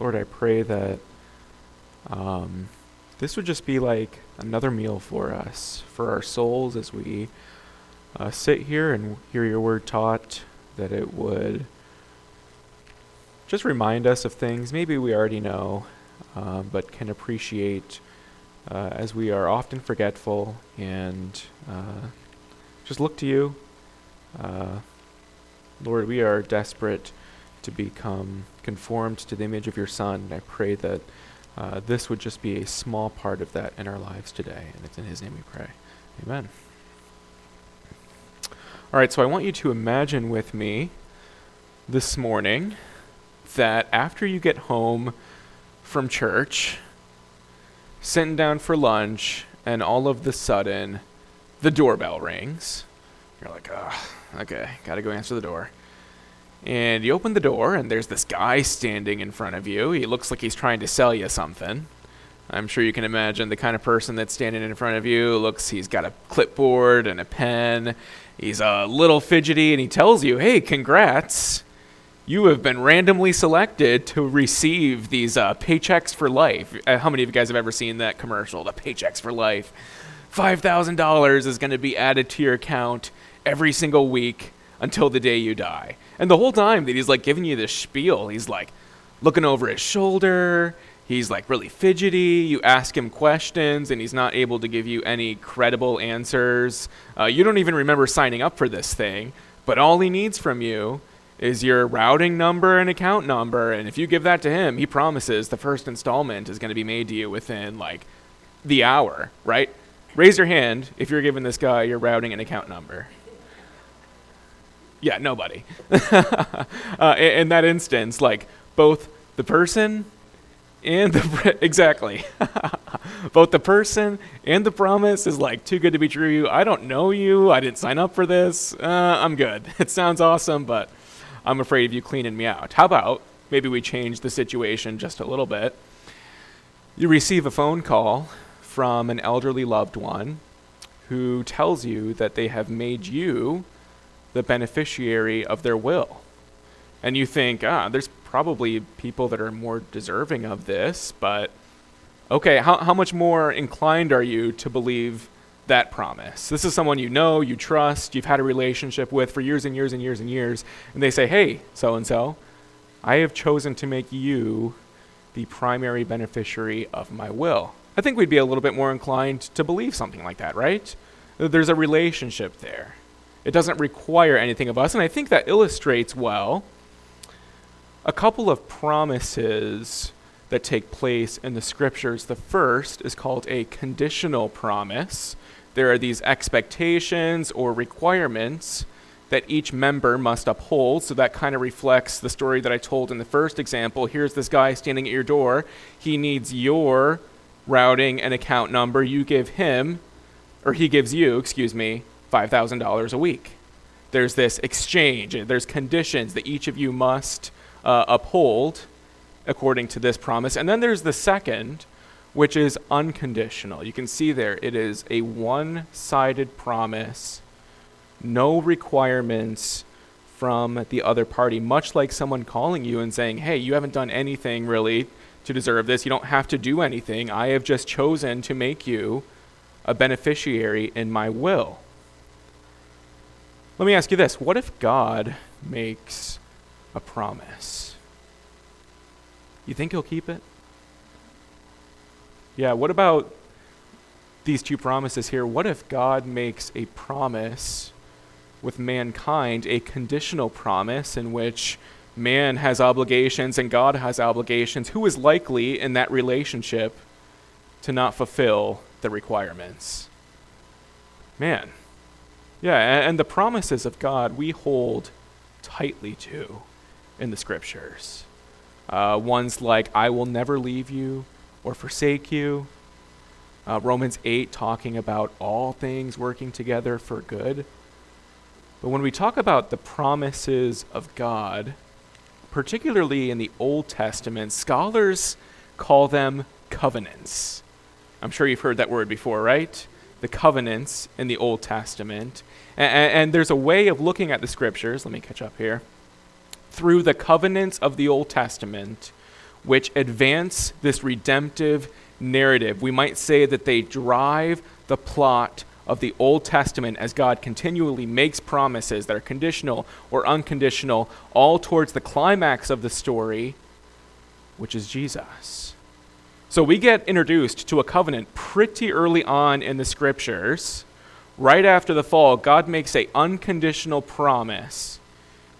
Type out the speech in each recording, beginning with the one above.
Lord, I pray that um, this would just be like another meal for us, for our souls as we uh, sit here and hear your word taught, that it would just remind us of things maybe we already know, uh, but can appreciate uh, as we are often forgetful and uh, just look to you. Uh, Lord, we are desperate to become conformed to the image of your Son. And I pray that uh, this would just be a small part of that in our lives today. And it's in His name we pray. Amen. All right, so I want you to imagine with me this morning that after you get home from church, sitting down for lunch, and all of the sudden, the doorbell rings. You're like, oh, okay, gotta go answer the door. And you open the door, and there's this guy standing in front of you. He looks like he's trying to sell you something. I'm sure you can imagine the kind of person that's standing in front of you. Looks, he's got a clipboard and a pen. He's a little fidgety, and he tells you, "Hey, congrats! You have been randomly selected to receive these uh, paychecks for life." Uh, how many of you guys have ever seen that commercial? The paychecks for life. Five thousand dollars is going to be added to your account every single week until the day you die. And the whole time that he's like giving you this spiel, he's like looking over his shoulder. He's like really fidgety. You ask him questions, and he's not able to give you any credible answers. Uh, you don't even remember signing up for this thing, but all he needs from you is your routing number and account number. And if you give that to him, he promises the first installment is going to be made to you within like the hour, right? Raise your hand if you're giving this guy your routing and account number. Yeah, nobody. uh, in, in that instance, like both the person and the exactly. Both the person and the promise is like too good to be true. I don't know you. I didn't sign up for this. Uh, i'm good. It sounds awesome but i'm afraid of you cleaning me out. How about maybe we change the situation just a little bit? You receive a phone call from an elderly loved one who tells you that they have made you the beneficiary of their will and you think ah there's probably people that are more deserving of this, but okay, how, how much more inclined are you to believe that promise? This is someone you know, you trust, you've had a relationship with for years and years and years and years, and they say, hey, so and so, I have chosen to make you the primary beneficiary of my will. I think we'd be a little bit more inclined to believe something like that, right? There's a relationship there. It doesn't require anything of us, and I think that illustrates well a couple of promises that take place in the scriptures. The first is called a conditional promise. There are these expectations or requirements that each member must uphold. So that kind of reflects the story that I told in the first example. Here's this guy standing at your door. He needs your routing and account number. You give him, or he gives you, excuse me, $5,000 a week. There's this exchange, there's conditions that each of you must uh, uphold according to this promise. And then there's the second, which is unconditional. You can see there, it is a one sided promise, no requirements from the other party, much like someone calling you and saying, Hey, you haven't done anything really to deserve this. You don't have to do anything. I have just chosen to make you a beneficiary in my will. Let me ask you this what if God makes a promise. You think he'll keep it? Yeah, what about these two promises here? What if God makes a promise with mankind, a conditional promise in which man has obligations and God has obligations? Who is likely in that relationship to not fulfill the requirements? Man. Yeah, and the promises of God we hold tightly to in the scriptures. Uh, ones like, I will never leave you or forsake you. Uh, Romans 8 talking about all things working together for good. But when we talk about the promises of God, particularly in the Old Testament, scholars call them covenants. I'm sure you've heard that word before, right? The covenants in the Old Testament. And, and, there's a way of looking at the scriptures. Let me catch up here through the covenants of the Old Testament, which advance this redemptive narrative. We might say that they drive the plot of the Old Testament as God continually makes promises that are conditional or unconditional, all towards the climax of the story, which is Jesus. So we get introduced to a covenant pretty early on in the scriptures. Right after the fall, God makes a unconditional promise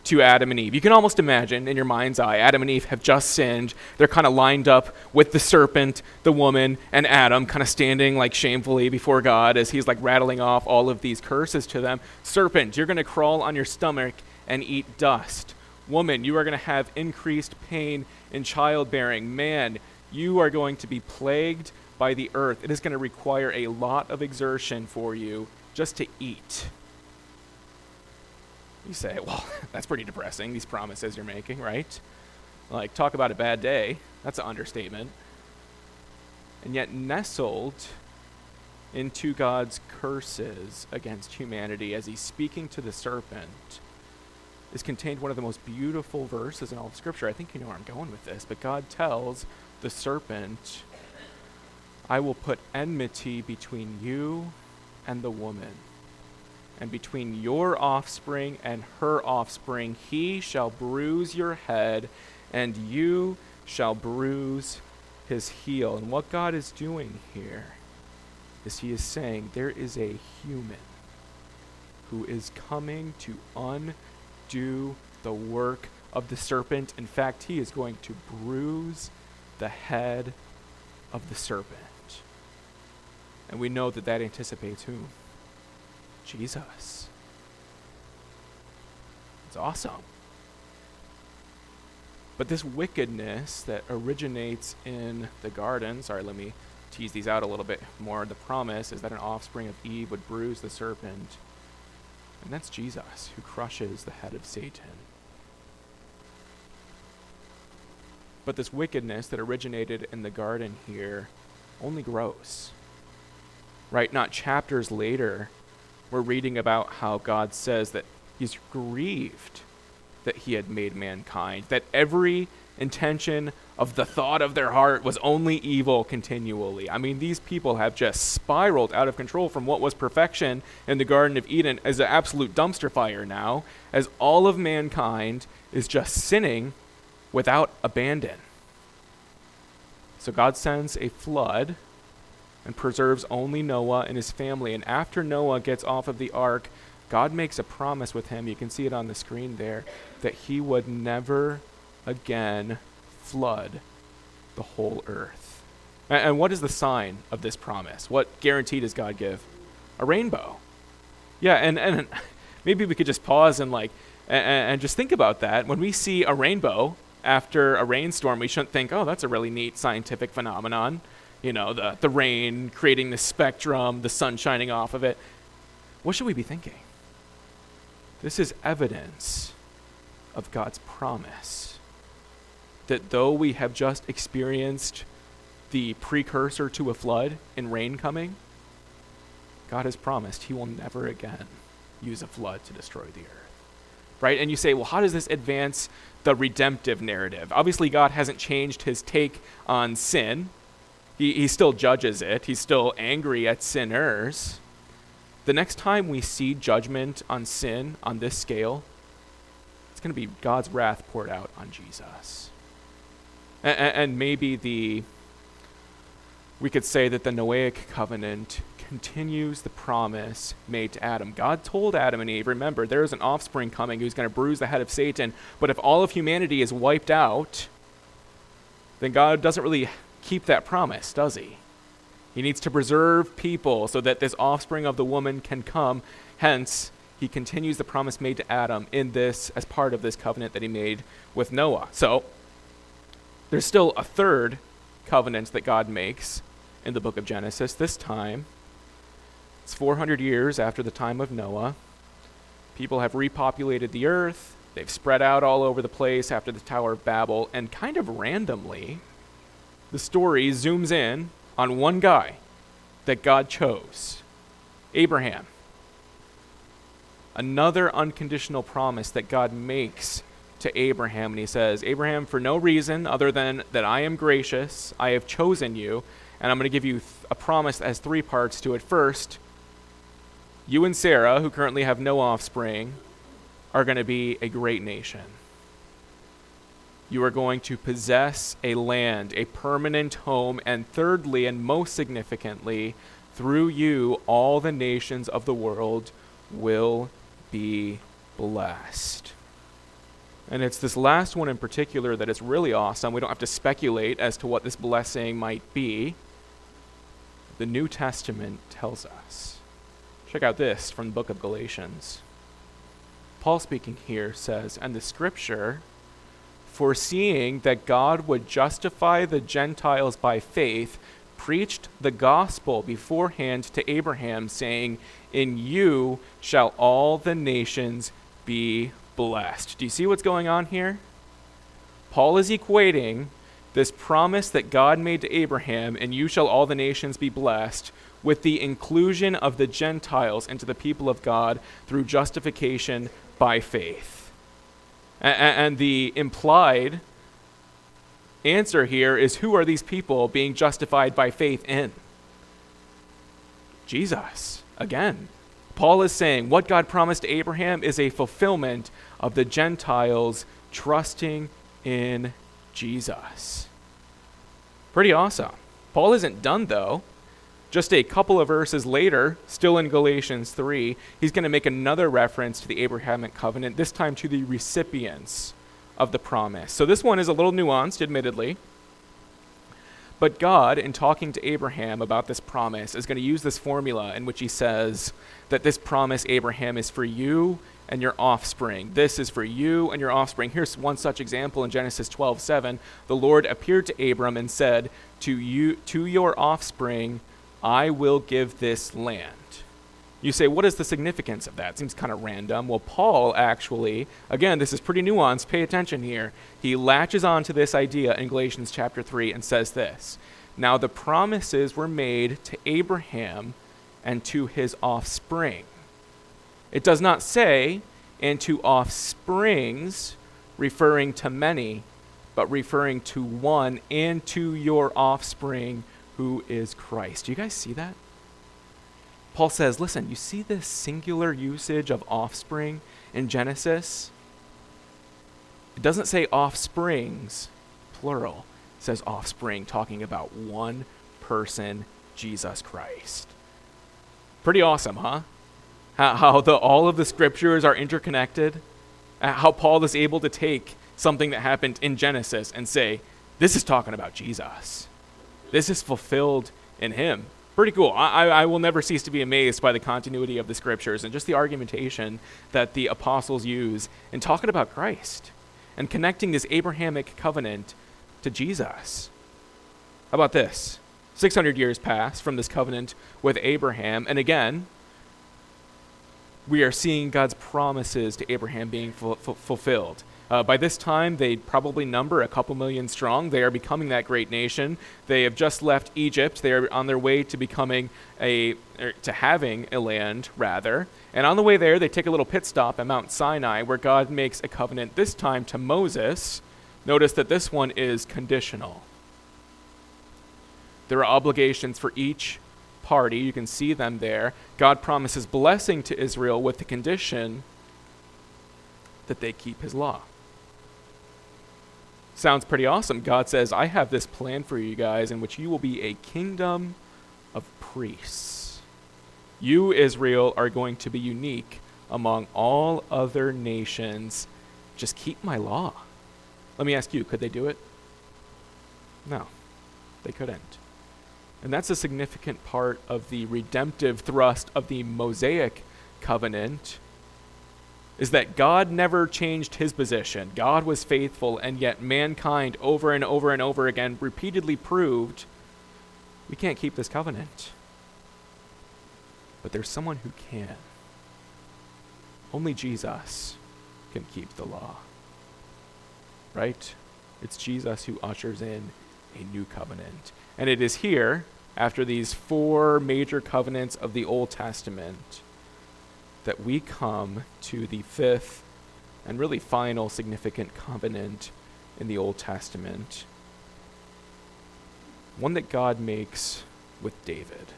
to Adam and Eve. You can almost imagine in your mind's eye, Adam and Eve have just sinned. They're kind of lined up with the serpent, the woman, and Adam, kind of standing like shamefully before God as he's like rattling off all of these curses to them. Serpent, you're going to crawl on your stomach and eat dust. Woman, you are going to have increased pain in childbearing. Man, you are going to be plagued by the earth. It is going to require a lot of exertion for you just to eat. You say, well, that's pretty depressing, these promises you're making, right? Like, talk about a bad day. That's an understatement. And yet, nestled into God's curses against humanity as he's speaking to the serpent is contained one of the most beautiful verses in all of Scripture. I think you know where I'm going with this, but God tells the serpent, I will put enmity between you and the woman, and between your offspring and her offspring. He shall bruise your head, and you shall bruise his heel. And what God is doing here is He is saying there is a human who is coming to undo the work of the serpent. In fact, he is going to bruise the head of the serpent. And we know that that anticipates whom? Jesus. It's awesome. But this wickedness that originates in the garden, sorry, let me tease these out a little bit more. The promise is that an offspring of Eve would bruise the serpent. And that's Jesus who crushes the head of Satan. But this wickedness that originated in the garden here only grows. Right? Not chapters later, we're reading about how God says that he's grieved that he had made mankind, that every intention of the thought of their heart was only evil continually. I mean, these people have just spiraled out of control from what was perfection in the Garden of Eden as an absolute dumpster fire now, as all of mankind is just sinning without abandon. So God sends a flood and preserves only Noah and his family. And after Noah gets off of the ark, God makes a promise with him. You can see it on the screen there that he would never again flood the whole earth. And, what is the sign of this promise? What guarantee does God give? A rainbow. Yeah, and, and maybe we could just pause and like and, and just think about that. When we see a rainbow, after a rainstorm, we shouldn't think, oh, that's a really neat scientific phenomenon. You know, the, the rain creating the spectrum, the sun shining off of it. What should we be thinking? This is evidence of God's promise that though we have just experienced the precursor to a flood in rain coming, God has promised he will never again use a flood to destroy the earth. Right? And you say, well, how does this advance the redemptive narrative. Obviously, God hasn't changed his take on sin. He, he still judges it, he's still angry at sinners. The next time we see judgment on sin on this scale, it's going to be God's wrath poured out on Jesus. And, and maybe the, we could say that the Noahic covenant continues the promise made to Adam. God told Adam and Eve, remember, there is an offspring coming who's going to bruise the head of Satan. But if all of humanity is wiped out, then God doesn't really keep that promise, does he? He needs to preserve people so that this offspring of the woman can come. Hence, he continues the promise made to Adam in this as part of this covenant that he made with Noah. So, there's still a third covenant that God makes in the book of Genesis. This time, it's 400 years after the time of Noah. People have repopulated the earth. They've spread out all over the place after the Tower of Babel, and kind of randomly, the story zooms in on one guy that God chose Abraham. Another unconditional promise that God makes to Abraham, and he says, Abraham, for no reason other than that I am gracious, I have chosen you, and I'm going to give you th- a promise that has three parts to it. First, you and Sarah, who currently have no offspring, are going to be a great nation. You are going to possess a land, a permanent home, and thirdly, and most significantly, through you, all the nations of the world will be blessed. And it's this last one in particular that is really awesome. We don't have to speculate as to what this blessing might be. The New Testament tells us. Check out this from the book of Galatians. Paul speaking here says, And the scripture, foreseeing that God would justify the Gentiles by faith, preached the gospel beforehand to Abraham, saying, In you shall all the nations be blessed. Do you see what's going on here? Paul is equating this promise that God made to Abraham, and you shall all the nations be blessed, with the inclusion of the Gentiles into the people of God through justification by faith. And the implied answer here is who are these people being justified by faith in? Jesus. Again, Paul is saying what God promised Abraham is a fulfillment of the Gentiles trusting in Jesus. Pretty awesome. Paul isn't done, though. Just a couple of verses later, still in Galatians 3, he's going to make another reference to the Abrahamic covenant, this time to the recipients of the promise. So this one is a little nuanced, admittedly. But God, in talking to Abraham about this promise, is going to use this formula in which he says that this promise, Abraham, is for you and your offspring. This is for you and your offspring. Here's one such example in Genesis 12 7. The Lord appeared to Abram and said, To you to your offspring I will give this land. You say, what is the significance of that? It Seems kind of random. Well, Paul actually, again, this is pretty nuanced. Pay attention here. He latches on to this idea in Galatians chapter 3 and says this Now the promises were made to Abraham and to his offspring. It does not say, and to offsprings, referring to many, but referring to one, and to your offspring, who is Christ. Do you guys see that? Paul says, listen, you see this singular usage of offspring in Genesis? It doesn't say offsprings, plural. It says offspring, talking about one person, Jesus Christ. Pretty awesome, huh? How, the, all of the scriptures are interconnected. Uh, how Paul is able to take something that happened in Genesis and say, this is talking about Jesus. This is fulfilled in him pretty cool. I, I will never cease to be amazed by the continuity of the scriptures and just the argumentation that the apostles use in talking about Christ and connecting this Abrahamic covenant to Jesus. How about this? 600 years pass from this covenant with Abraham, and again, we are seeing God's promises to Abraham being fu- fu- fulfilled. Uh, by this time, they probably number a couple million strong. They are becoming that great nation. They have just left Egypt. They are on their way to becoming a, er, to having a land, rather. And on the way there, they take a little pit stop at Mount Sinai, where God makes a covenant, this time to Moses. Notice that this one is conditional. There are obligations for each party. You can see them there. God promises blessing to Israel with the condition that they keep his law. Sounds pretty awesome. God says, I have this plan for you guys in which you will be a kingdom of priests. You, Israel, are going to be unique among all other nations. Just keep my law. Let me ask you, could they do it? No, they couldn't. And that's a significant part of the redemptive thrust of the Mosaic covenant is that God never changed his position. God was faithful, and yet mankind, over and over and over again, repeatedly proved we can't keep this covenant. But there's someone who can. Only Jesus can keep the law. Right? It's Jesus who ushers in a new covenant. And it is here, after these four major covenants of the Old Testament, that we come to the fifth and really final significant covenant in the Old Testament. One that God makes with David,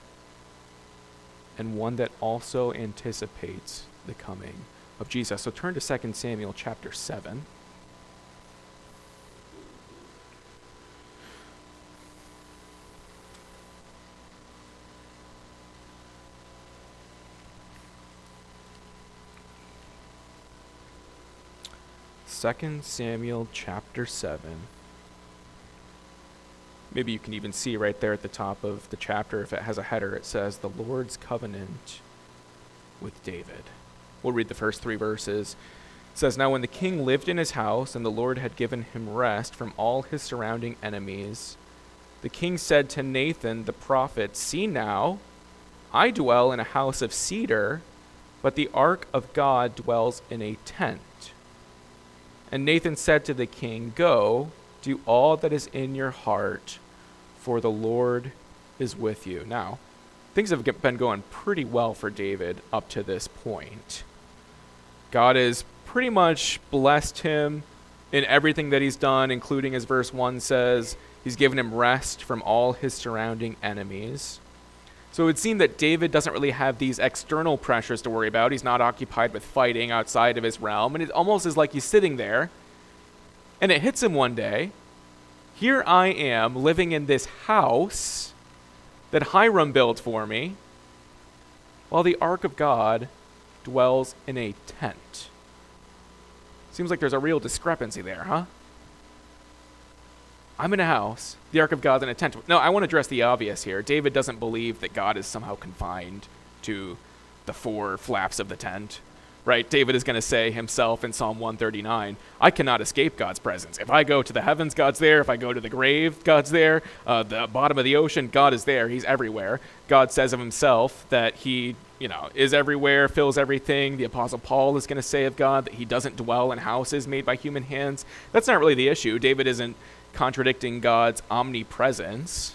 and one that also anticipates the coming of Jesus. So turn to 2 Samuel chapter 7. Second Samuel chapter 7. Maybe you can even see right there at the top of the chapter, if it has a header, it says, The Lord's Covenant with David. We'll read the first three verses. It says, Now when the king lived in his house, and the Lord had given him rest from all his surrounding enemies, the king said to Nathan the prophet, See now, I dwell in a house of cedar, but the ark of God dwells in a tent. And Nathan said to the king, Go, do all that is in your heart, for the Lord is with you. Now, things have been going pretty well for David up to this point. God has pretty much blessed him in everything that he's done, including, as verse 1 says, he's given him rest from all his surrounding enemies. So it would seem that David doesn't really have these external pressures to worry about. He's not occupied with fighting outside of his realm. And it almost is like he's sitting there, and it hits him one day. Here I am living in this house that Hiram built for me, while the ark of God dwells in a tent. Seems like there's a real discrepancy there, huh? I'm in a house, the ark of God's in a tent. No, I want to address the obvious here. David doesn't believe that God is somehow confined to the four flaps of the tent right? David is going to say himself in Psalm 139, I cannot escape God's presence. If I go to the heavens, God's there. If I go to the grave, God's there. Uh, the bottom of the ocean, God is there. He's everywhere. God says of himself that he, you know, is everywhere, fills everything. The Apostle Paul is going to say of God that he doesn't dwell in houses made by human hands. That's not really the issue. David isn't contradicting God's omnipresence.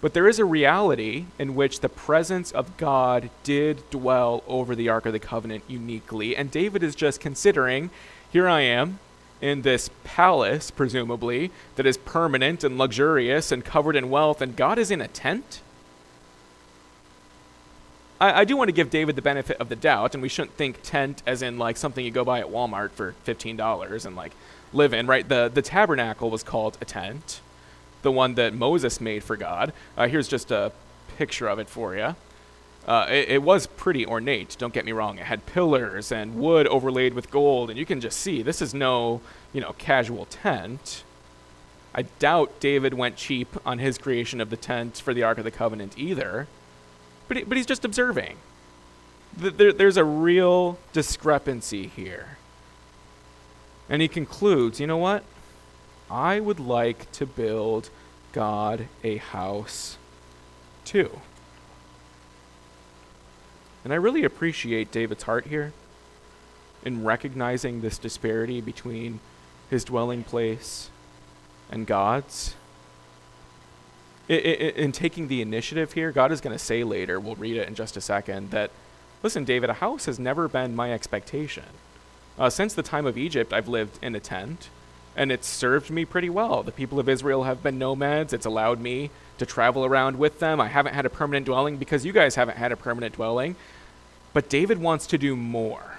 But there is a reality in which the presence of God did dwell over the Ark of the Covenant uniquely. And David is just considering here I am in this palace, presumably, that is permanent and luxurious and covered in wealth, and God is in a tent? I, I, do want to give David the benefit of the doubt, and we shouldn't think tent as in like something you go buy at Walmart for $15 and like live in, right? The, the tabernacle was called a tent the one that Moses made for God. Uh, here's just a picture of it for you. Uh, it, it, was pretty ornate, don't get me wrong. It had pillars and wood overlaid with gold, and you can just see this is no, you know, casual tent. I doubt David went cheap on his creation of the tent for the Ark of the Covenant either. But, he, but he's just observing. There, there's a real discrepancy here. And he concludes you know what? I would like to build God a house too. And I really appreciate David's heart here in recognizing this disparity between his dwelling place and God's. In taking the initiative here, God is going to say later, we'll read it in just a second, that, listen, David, a house has never been my expectation. Uh, since the time of Egypt, I've lived in a tent and it's served me pretty well. The people of Israel have been nomads. It's allowed me to travel around with them. I haven't had a permanent dwelling because you guys haven't had a permanent dwelling. But David wants to do more.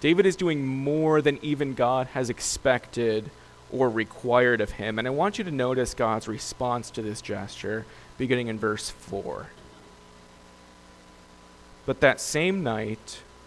David is doing more than even God has expected or required of him. And I want you to notice God's response to this gesture, beginning in verse 4. But that same night,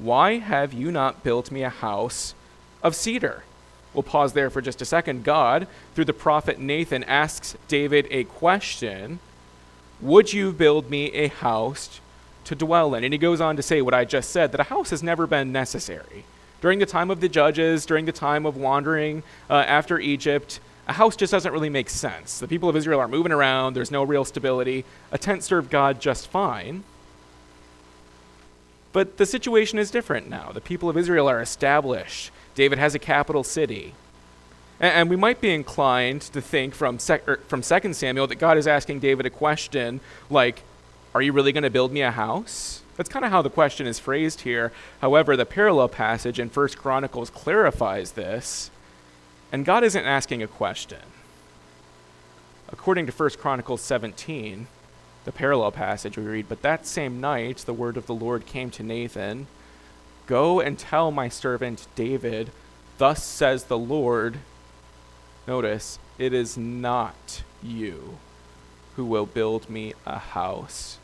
Why have you not built me a house of cedar? We'll pause there for just a second. God, through the prophet Nathan, asks David a question Would you build me a house to dwell in? And he goes on to say what I just said that a house has never been necessary During the time of the judges, during the time of wandering uh, after Egypt, a house just doesn't really make sense. The people of Israel are moving around, there's no real stability. A tent served God just fine. But the situation is different now. The people of Israel are established. David has a capital city. And, we might be inclined to think from, sec- er, from 2 Samuel that God is asking David a question like, Are you really going to build me a house? That's kind of how the question is phrased here. However, the parallel passage in 1 Chronicles clarifies this, and God isn't asking a question. According to 1 Chronicles 17, the parallel passage we read, But that same night the word of the Lord came to Nathan Go and tell my servant David, Thus says the Lord. Notice, it is not you who will build me a house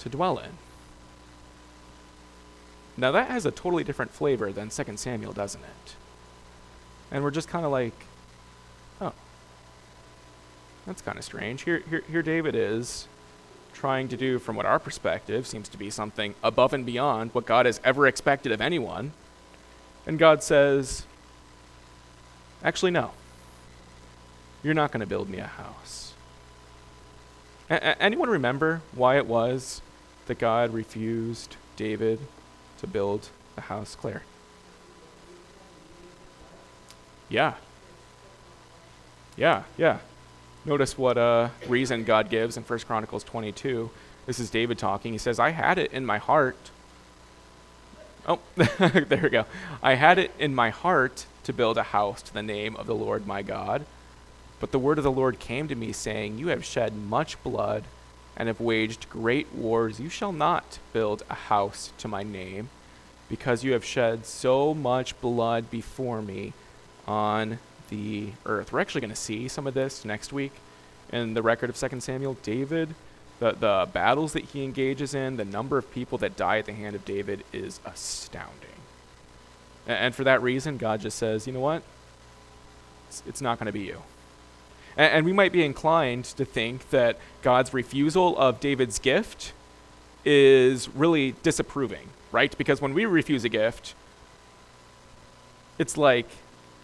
to dwell in. Now that has a totally different flavor than 2 Samuel, doesn't it? And we're just kind of like, oh, that's kind of strange. Here, here, here David is trying to do, from what our perspective, seems to be something above and beyond what God has ever expected of anyone. And God says, actually, no. You're not going to build me a house. A- anyone remember why it was that God refused David to build a house, Claire. Yeah. Yeah, yeah. Notice what uh, reason God gives in 1 Chronicles 22. This is David talking. He says, I had it in my heart. Oh, there we go. I had it in my heart to build a house to the name of the Lord my God. But the word of the Lord came to me, saying, You have shed much blood and have waged great wars, you shall not build a house to my name, because you have shed so much blood before me on the earth. We're actually going to see some of this next week in the record of 2 Samuel. David, the, the battles that he engages in, the number of people that die at the hand of David is astounding. And, and for that reason, God just says, you know what? It's, it's not going to be you. And, and we might be inclined to think that God's refusal of David's gift is really disapproving, right? Because when we refuse a gift, it's like,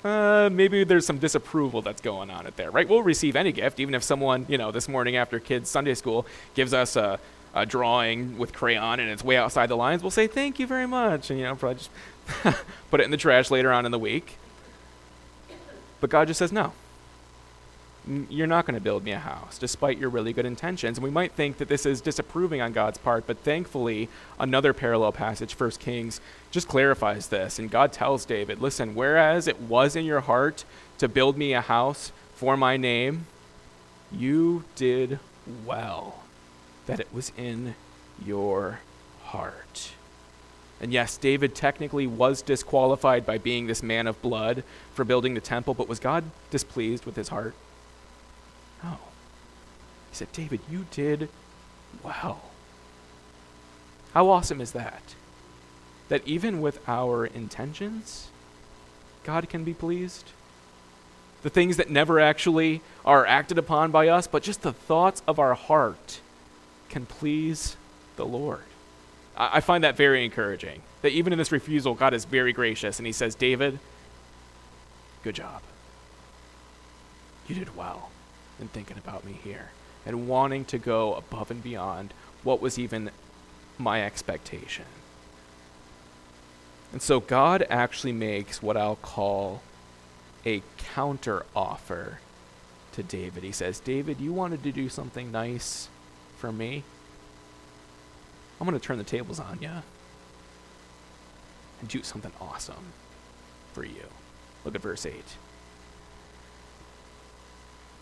uh, maybe there's some disapproval that's going on at there, right? We'll receive any gift, even if someone, you know, this morning after kids' Sunday school gives us a, a drawing with crayon and it's way outside the lines, we'll say thank you very much, and you know, probably just put it in the trash later on in the week. But God just says no you're not going to build me a house, despite your really good intentions. And we might think that this is disapproving on God's part, but thankfully, another parallel passage, 1 Kings, just clarifies this. And God tells David, listen, whereas it was in your heart to build me a house for my name, you did well that it was in your heart. And yes, David technically was disqualified by being this man of blood for building the temple, but was God displeased with his heart? No. He said, David, you did well. How awesome is that? That even with our intentions, God can be pleased? The things that never actually are acted upon by us, but just the thoughts of our heart can please the Lord. I, I find that very encouraging. That even in this refusal, God is very gracious and He says, David, good job. You did well and thinking about me here and wanting to go above and beyond what was even my expectation. And so God actually makes what I'll call a counter offer to David. He says, David, you wanted to do something nice for me? I'm going to turn the tables on you and do something awesome for you. Look at verse 8.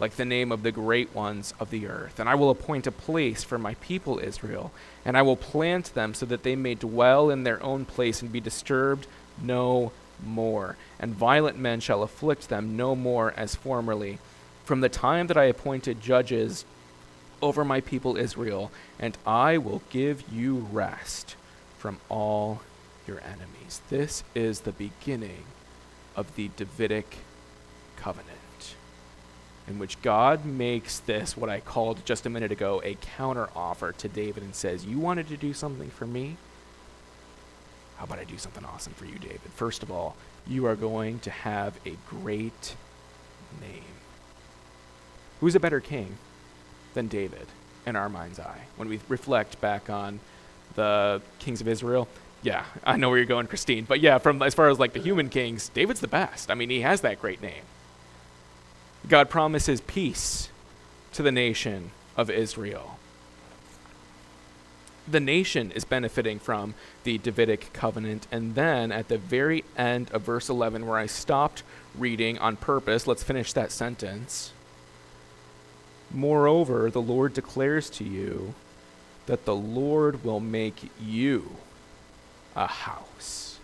like the name of the great ones of the earth. And I will appoint a place for my people Israel, and I will plant them so that they may dwell in their own place and be disturbed no more. And violent men shall afflict them no more as formerly. From the time that I appointed judges over my people Israel, and I will give you rest from all your enemies. This is the beginning of the Davidic covenant, in which God makes this, what I called just a minute ago, a counter offer to David and says, You wanted to do something for me? How about I do something awesome for you, David? First of all, you are going to have a great name. Who's a better king than David in our mind's eye when we reflect back on the kings of Israel? Yeah, I know where you're going, Christine. But yeah, from as far as like the human kings, David's the best. I mean, he has that great name. God promises peace to the nation of Israel the nation is benefiting from the Davidic covenant. And then at the very end of verse 11, where I stopped reading on purpose, let's finish that sentence. Moreover, the Lord declares to you that the Lord will make you a house.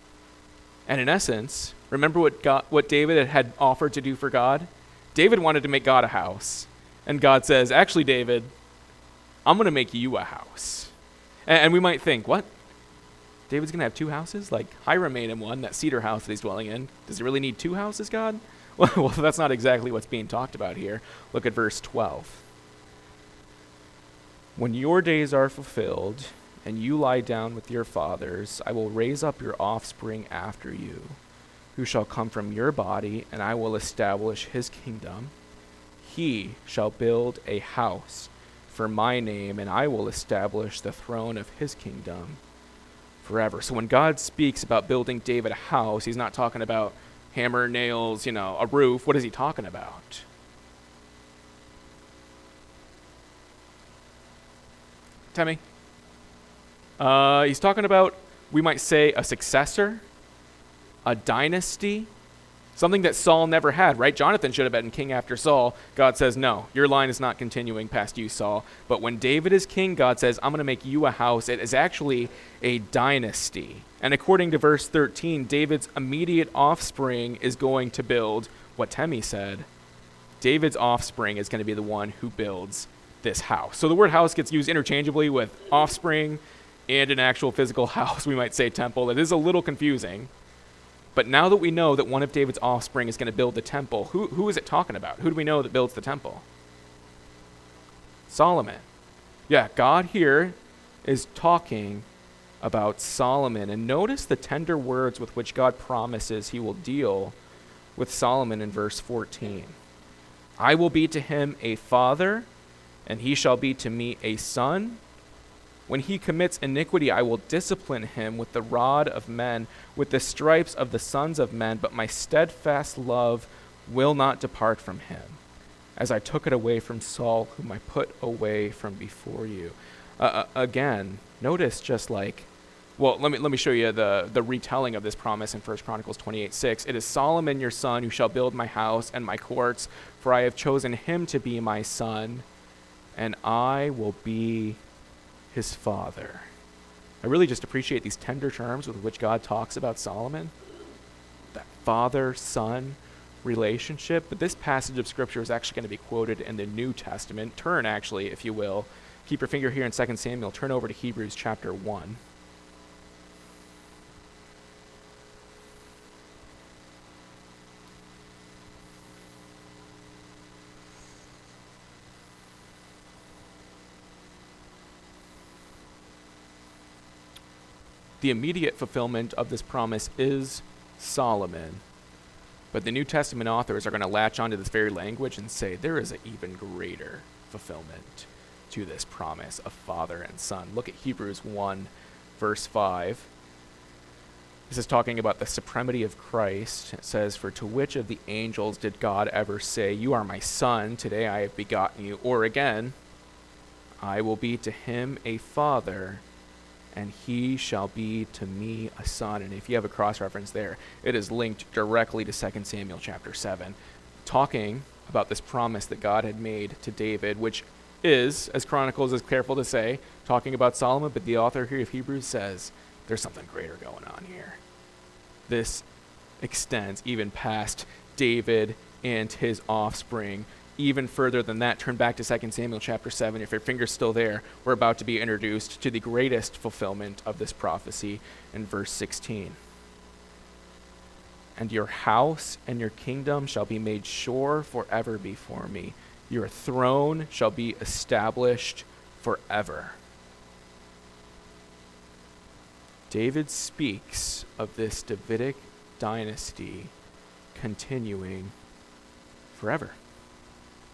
And in essence, remember what, God, what David had offered to do for God? David wanted to make God a house. And God says, Actually, David, I'm going to make you a house. And, and we might think, what? David's going to have two houses? Like Hiram made him one, that cedar house that he's dwelling in. Does he really need two houses, God? Well, well, that's not exactly what's being talked about here. Look at verse 12. When your days are fulfilled and you lie down with your fathers, I will raise up your offspring after you, who shall come from your body, and I will establish his kingdom. He shall build a house for my name, and I will establish the throne of his kingdom forever. So when God speaks about building David a house, he's not talking about hammer, nails, you know, a roof. What is he talking about? Tell Uh, he's talking about, we might say, a successor, a dynasty, Something that Saul never had, right? Jonathan should have been king after Saul. God says, No, your line is not continuing past you, Saul. But when David is king, God says, I'm going to make you a house. It is actually a dynasty. And according to verse 13, David's immediate offspring is going to build what Temi said. David's offspring is going to be the one who builds this house. So the word house gets used interchangeably with offspring and an actual physical house. We might say temple. It is a little confusing. But now that we know that one of David's offspring is going to build the temple, who, who is it talking about? Who do we know that builds the temple? Solomon. Yeah, God here is talking about Solomon. And notice the tender words with which God promises he will deal with Solomon in verse 14. I will be to him a father, and he shall be to me a son. When he commits iniquity, I will discipline him with the rod of men, with the stripes of the sons of men, but my steadfast love will not depart from him, as I took it away from Saul, whom I put away from before you. Uh, uh again, notice just like, well, let me, let me show you the, the retelling of this promise in 1 Chronicles 28 6. It is Solomon your son who shall build my house and my courts, for I have chosen him to be my son, and I will be his father. I really just appreciate these tender terms with which God talks about Solomon. That father son relationship. But this passage of Scripture is actually going to be quoted in the New Testament. Turn, actually, if you will. Keep your finger here in 2 Samuel. Turn over to Hebrews chapter 1. The immediate fulfillment of this promise is Solomon. But the New Testament authors are going to latch onto this very language and say there is an even greater fulfillment to this promise of father and son. Look at Hebrews 1, verse 5. This is talking about the supremacy of Christ. It says, For to which of the angels did God ever say, You are my son, today I have begotten you? Or again, I will be to him a father, and he shall be to me a son. And if you have a cross reference there, it is linked directly to 2 Samuel chapter 7, talking about this promise that God had made to David, which is, as Chronicles is careful to say, talking about Solomon, but the author here of Hebrews says there's something greater going on here. This extends even past David and his offspring even further than that, turn back to 2 Samuel chapter 7. If your finger's still there, we're about to be introduced to the greatest fulfillment of this prophecy in verse 16. And your house and your kingdom shall be made sure forever before me. Your throne shall be established forever. David speaks of this Davidic dynasty continuing forever.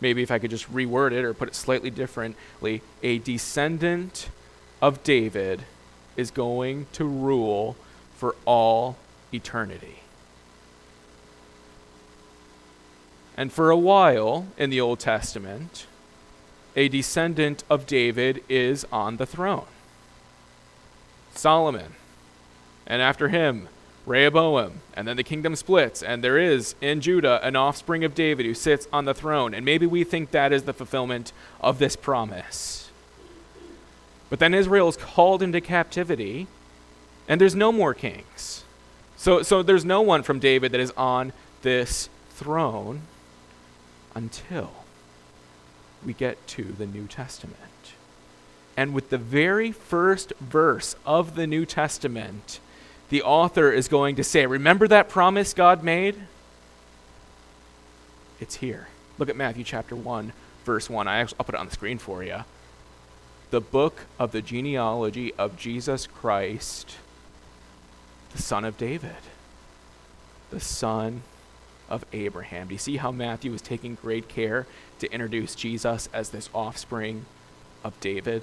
Maybe if I could just reword it or put it slightly differently, a descendant of David is going to rule for all eternity. And for a while in the Old Testament, a descendant of David is on the throne Solomon. And after him, Rehoboam. And then the kingdom splits, and there is in Judah an offspring of David who sits on the throne. And maybe we think that is the fulfillment of this promise. But then Israel is called into captivity, and there's no more kings. So, so there's no one from David that is on this throne until we get to the New Testament. And with the very first verse of the New Testament, the author is going to say, Remember that promise God made? It's here. Look at Matthew chapter 1, verse 1. I actually, I'll put it on the screen for you. The book of the genealogy of Jesus Christ, the son of David, the son of Abraham. Do you see how Matthew is taking great care to introduce Jesus as this offspring of David?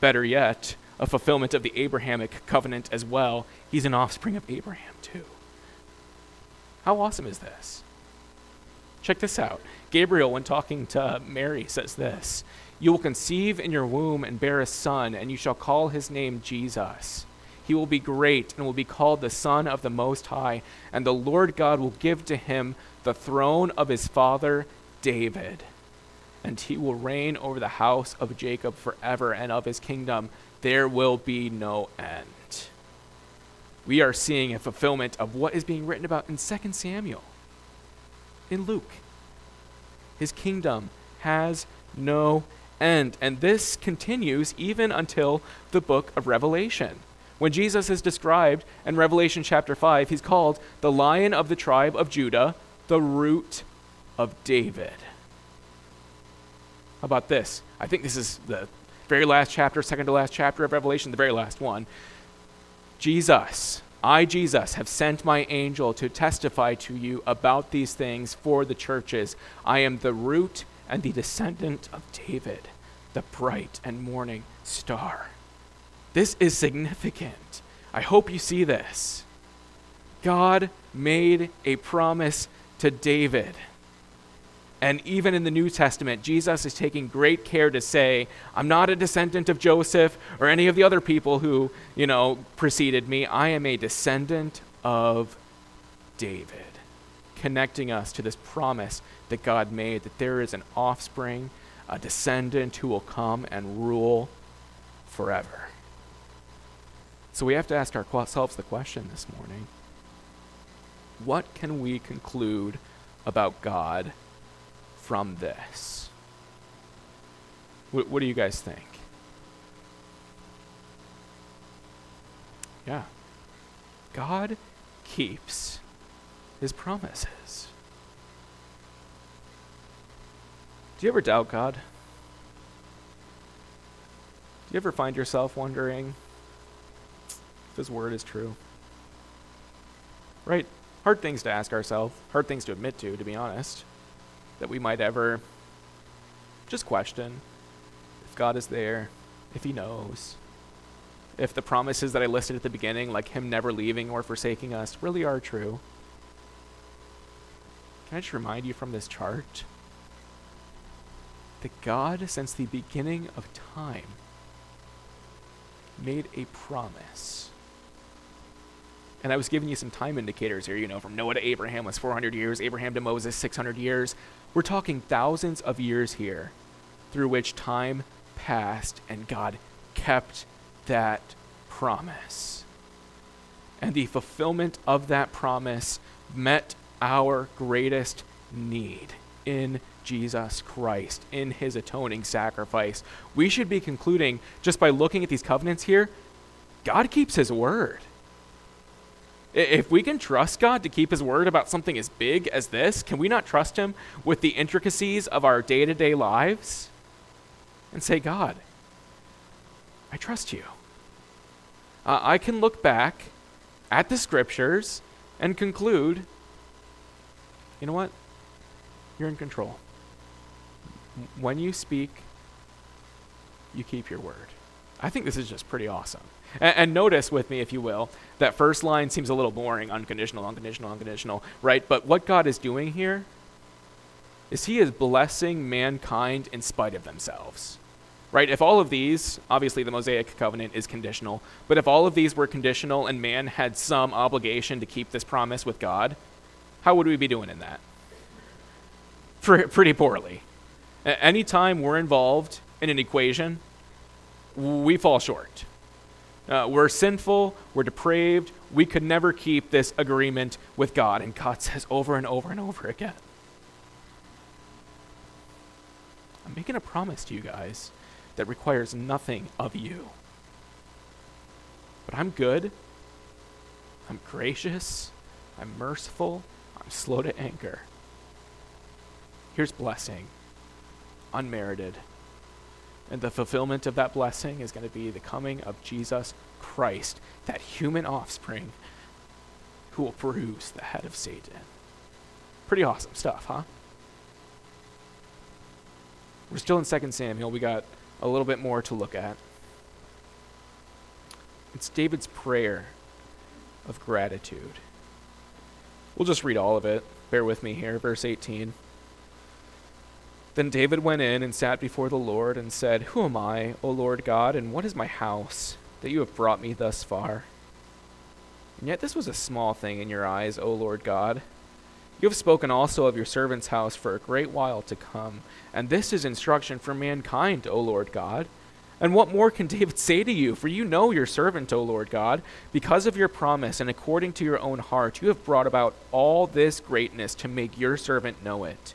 Better yet, a fulfillment of the Abrahamic covenant as well. He's an offspring of Abraham, too. How awesome is this? Check this out. Gabriel, when talking to Mary, says this You will conceive in your womb and bear a son, and you shall call his name Jesus. He will be great and will be called the Son of the Most High, and the Lord God will give to him the throne of his father David. And he will reign over the house of Jacob forever, and of his kingdom there will be no end. We are seeing a fulfillment of what is being written about in 2 Samuel, in Luke. His kingdom has no end. And this continues even until the book of Revelation. When Jesus is described in Revelation chapter 5, he's called the lion of the tribe of Judah, the root of David. How about this? I think this is the very last chapter, second to last chapter of Revelation, the very last one. Jesus, I, Jesus, have sent my angel to testify to you about these things for the churches. I am the root and the descendant of David, the bright and morning star. This is significant. I hope you see this. God made a promise to David. And even in the New Testament, Jesus is taking great care to say, I'm not a descendant of Joseph or any of the other people who, you know, preceded me. I am a descendant of David, connecting us to this promise that God made that there is an offspring, a descendant who will come and rule forever. So we have to ask ourselves the question this morning what can we conclude about God from this? What, what do you guys think? Yeah. God keeps his promises. Do you ever doubt God? Do you ever find yourself wondering, if his word is true. Right? Hard things to ask ourselves, hard things to admit to, to be honest, that we might ever just question if God is there, if He knows, if the promises that I listed at the beginning, like Him never leaving or forsaking us, really are true. Can I just remind you from this chart that God, since the beginning of time, made a promise and I was giving you some time indicators here, you know, from Noah to Abraham was 400 years, Abraham to Moses, 600 years. We're talking thousands of years here through which time passed and God kept that promise. And the fulfillment of that promise met our greatest need in Jesus Christ, in his atoning sacrifice. We should be concluding, just by looking at these covenants here, God keeps his word. If we can trust God to keep his word about something as big as this, can we not trust him with the intricacies of our day to day lives? And say, God, I trust you. Uh, I can look back at the scriptures and conclude you know what? You're in control. When you speak, you keep your word. I think this is just pretty awesome. And, and, notice with me, if you will, that first line seems a little boring unconditional, unconditional, unconditional, right? But what God is doing here is He is blessing mankind in spite of themselves. Right? If all of these, obviously the Mosaic covenant is conditional, but if all of these were conditional and man had some obligation to keep this promise with God, how would we be doing in that? Pretty poorly. Anytime we're involved in an equation, we fall short. Uh, we're sinful, we're depraved, we could never keep this agreement with God. And God says over and over and over again I'm making a promise to you guys that requires nothing of you. But I'm good, I'm gracious, I'm merciful, I'm slow to anger. Here's blessing, unmerited and the fulfillment of that blessing is going to be the coming of Jesus Christ, that human offspring who will bruise the head of Satan. Pretty awesome stuff, huh? We're still in 2 Samuel. We got a little bit more to look at. It's David's prayer of gratitude. We'll just read all of it. Bear with me here. Verse 18. Then David went in and sat before the Lord and said, Who am I, O Lord God, and what is my house, that you have brought me thus far? And yet this was a small thing in your eyes, O Lord God. You have spoken also of your servant's house for a great while to come, and this is instruction for mankind, O Lord God. And what more can David say to you? For you know your servant, O Lord God. Because of your promise and according to your own heart, you have brought about all this greatness to make your servant know it.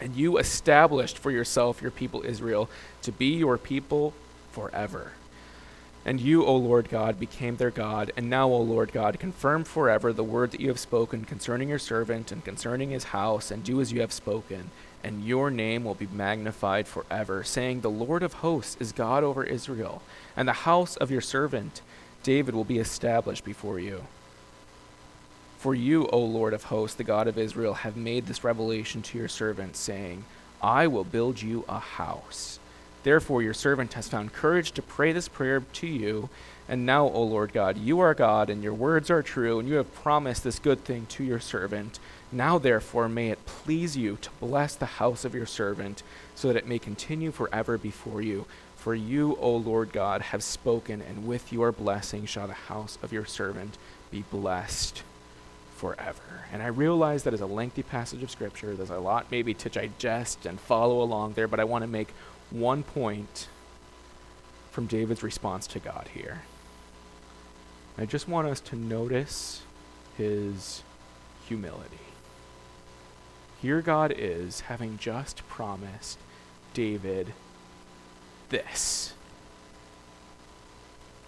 And you established for yourself your people Israel to be your people forever. And you, O Lord God, became their God. And now, O Lord God, confirm forever the word that you have spoken concerning your servant and concerning his house, and do as you have spoken. And your name will be magnified forever, saying, The Lord of hosts is God over Israel, and the house of your servant David will be established before you. For you, O Lord of hosts, the God of Israel, have made this revelation to your servant, saying, I will build you a house. Therefore, your servant has found courage to pray this prayer to you. And now, O Lord God, you are God, and your words are true, and you have promised this good thing to your servant. Now, therefore, may it please you to bless the house of your servant, so that it may continue forever before you. For you, O Lord God, have spoken, and with your blessing shall the house of your servant be blessed forever. And I realize that is a lengthy passage of Scripture. There's a lot maybe to digest and follow along there, but I want to make one point from David's response to God here. I just want us to notice his humility. Here God is, having just promised David this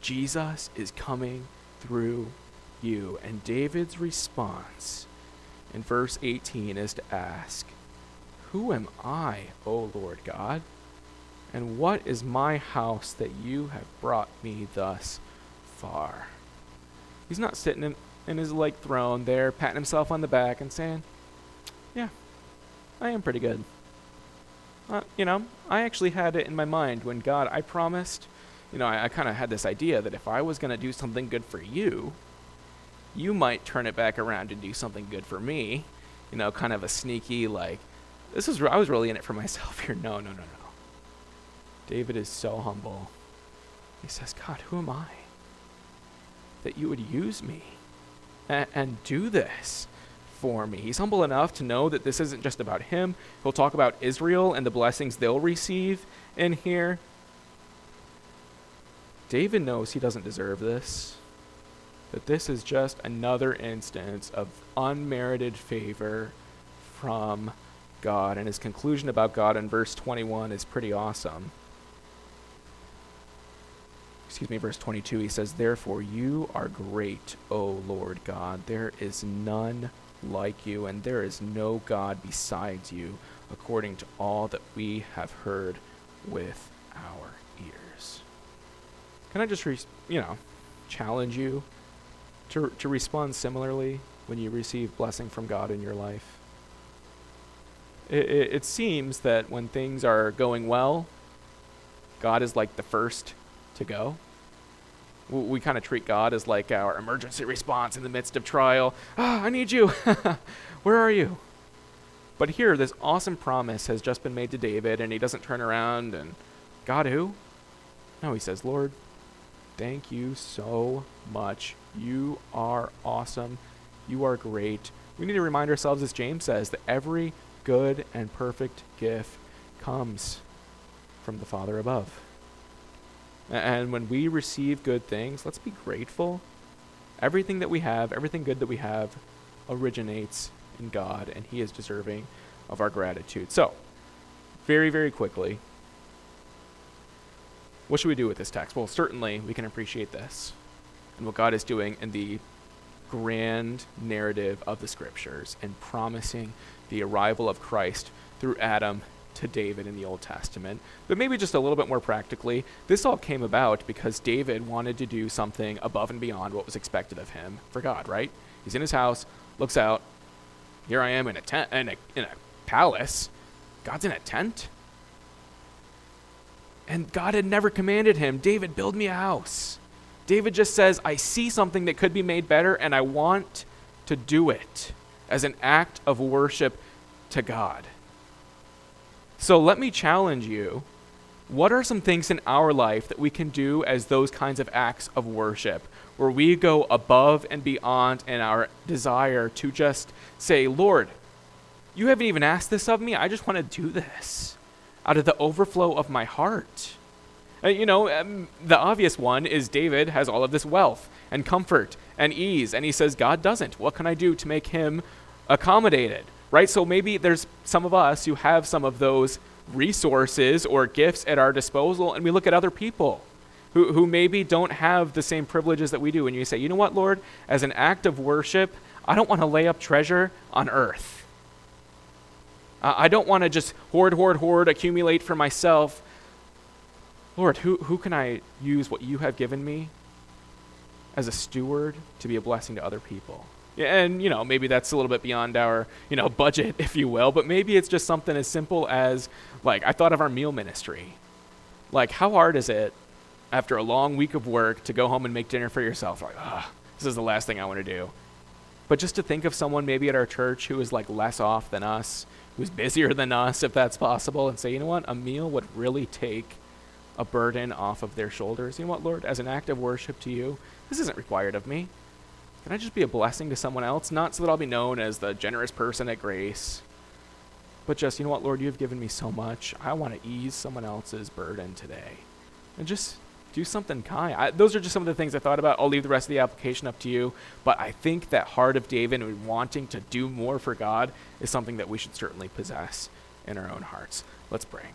Jesus is coming through you. And David's response in verse 18 is to ask, Who am I, O Lord God? And what is my house that you have brought me thus far? He's not sitting in, in his like throne there, patting himself on the back and saying, Yeah, I am pretty good. Uh, you know, I actually had it in my mind when God, I promised, you know, I, I kind of had this idea that if I was going to do something good for you, you might turn it back around and do something good for me. You know, kind of a sneaky, like, this is, I was really in it for myself here. No, no, no, no. David is so humble. He says, God, who am I? That you would use me and, and do this for me. He's humble enough to know that this isn't just about him. He'll talk about Israel and the blessings they'll receive in here. David knows he doesn't deserve this, that this is just another instance of unmerited favor from God. And his conclusion about God in verse 21 is pretty awesome. Excuse me, verse 22, he says, Therefore you are great, O Lord God. There is none like you, and there is no God besides you, according to all that we have heard with our ears. Can I just, re- you know, challenge you to, to respond similarly when you receive blessing from God in your life? It, it, it seems that when things are going well, God is like the first to go we, we kind of treat God as like our emergency response in the midst of trial. Ah, I need you. Where are you? But here, this awesome promise has just been made to David, and he doesn't turn around and, God who? No, he says, Lord, thank you so much. You are awesome. You are great. We need to remind ourselves, as James says, that every good and perfect gift comes from the Father above. And when we receive good things, let's be grateful. Everything that we have, everything good that we have, originates in God, and He is deserving of our gratitude. So, very, very quickly, what should we do with this text? Well, certainly we can appreciate this and what God is doing in the grand narrative of the scriptures and promising the arrival of Christ through Adam to David in the Old Testament. But maybe just a little bit more practically, this all came about because David wanted to do something above and beyond what was expected of him for God, right? He's in his house, looks out. Here I am in a tent in a, in a palace. God's in a tent. And God had never commanded him, David, build me a house. David just says, I see something that could be made better, and I want to do it as an act of worship to God. So let me challenge you. What are some things in our life that we can do as those kinds of acts of worship, where we go above and beyond in our desire to just say, Lord, you haven't even asked this of me. I just want to do this out of the overflow of my heart. Uh, you know, um, the obvious one is David has all of this wealth and comfort and ease, and he says, God doesn't. What can I do to make him accommodated? right? So maybe there's some of us who have some of those resources or gifts at our disposal, and we look at other people who, who maybe don't have the same privileges that we do. And you say, you know what, Lord, as an act of worship, I don't want to lay up treasure on earth. Uh, I don't want to just hoard, hoard, hoard, accumulate for myself. Lord, who, who can I use what you have given me as a steward to be a blessing to other people? and you know maybe that's a little bit beyond our you know budget if you will but maybe it's just something as simple as like i thought of our meal ministry like how hard is it after a long week of work to go home and make dinner for yourself like this is the last thing i want to do but just to think of someone maybe at our church who is like less off than us who's busier than us if that's possible and say you know what a meal would really take a burden off of their shoulders you know what lord as an act of worship to you this isn't required of me can I just be a blessing to someone else? Not so that I'll be known as the generous person at Grace, but just, you know what, Lord, you've given me so much. I want to ease someone else's burden today. And just do something kind. I, those are just some of the things I thought about. I'll leave the rest of the application up to you. But I think that heart of David and wanting to do more for God is something that we should certainly possess in our own hearts. Let's pray.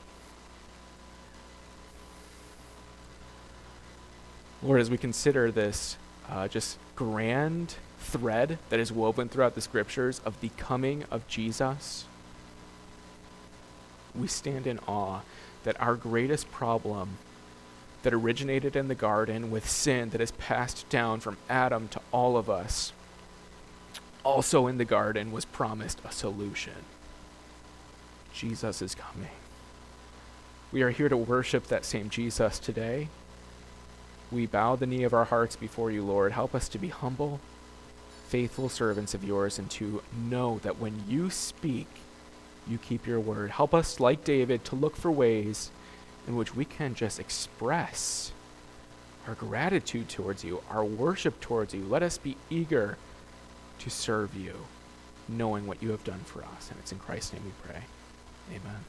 Lord, as we consider this uh, just grand thread that is woven throughout the scriptures of the coming of Jesus, we stand in awe that our greatest problem that originated in the garden with sin that is passed down from Adam to all of us, also in the garden was promised a solution. Jesus is coming. We are here to worship that same Jesus today we bow the knee of our hearts before you, Lord. Help us to be humble, faithful servants of yours, and to know that when you speak, you keep your word. Help us, like David, to look for ways in which we can just express our gratitude towards you, our worship towards you. Let us be eager to serve you, knowing what you have done for us. And it's in Christ's name we pray. Amen.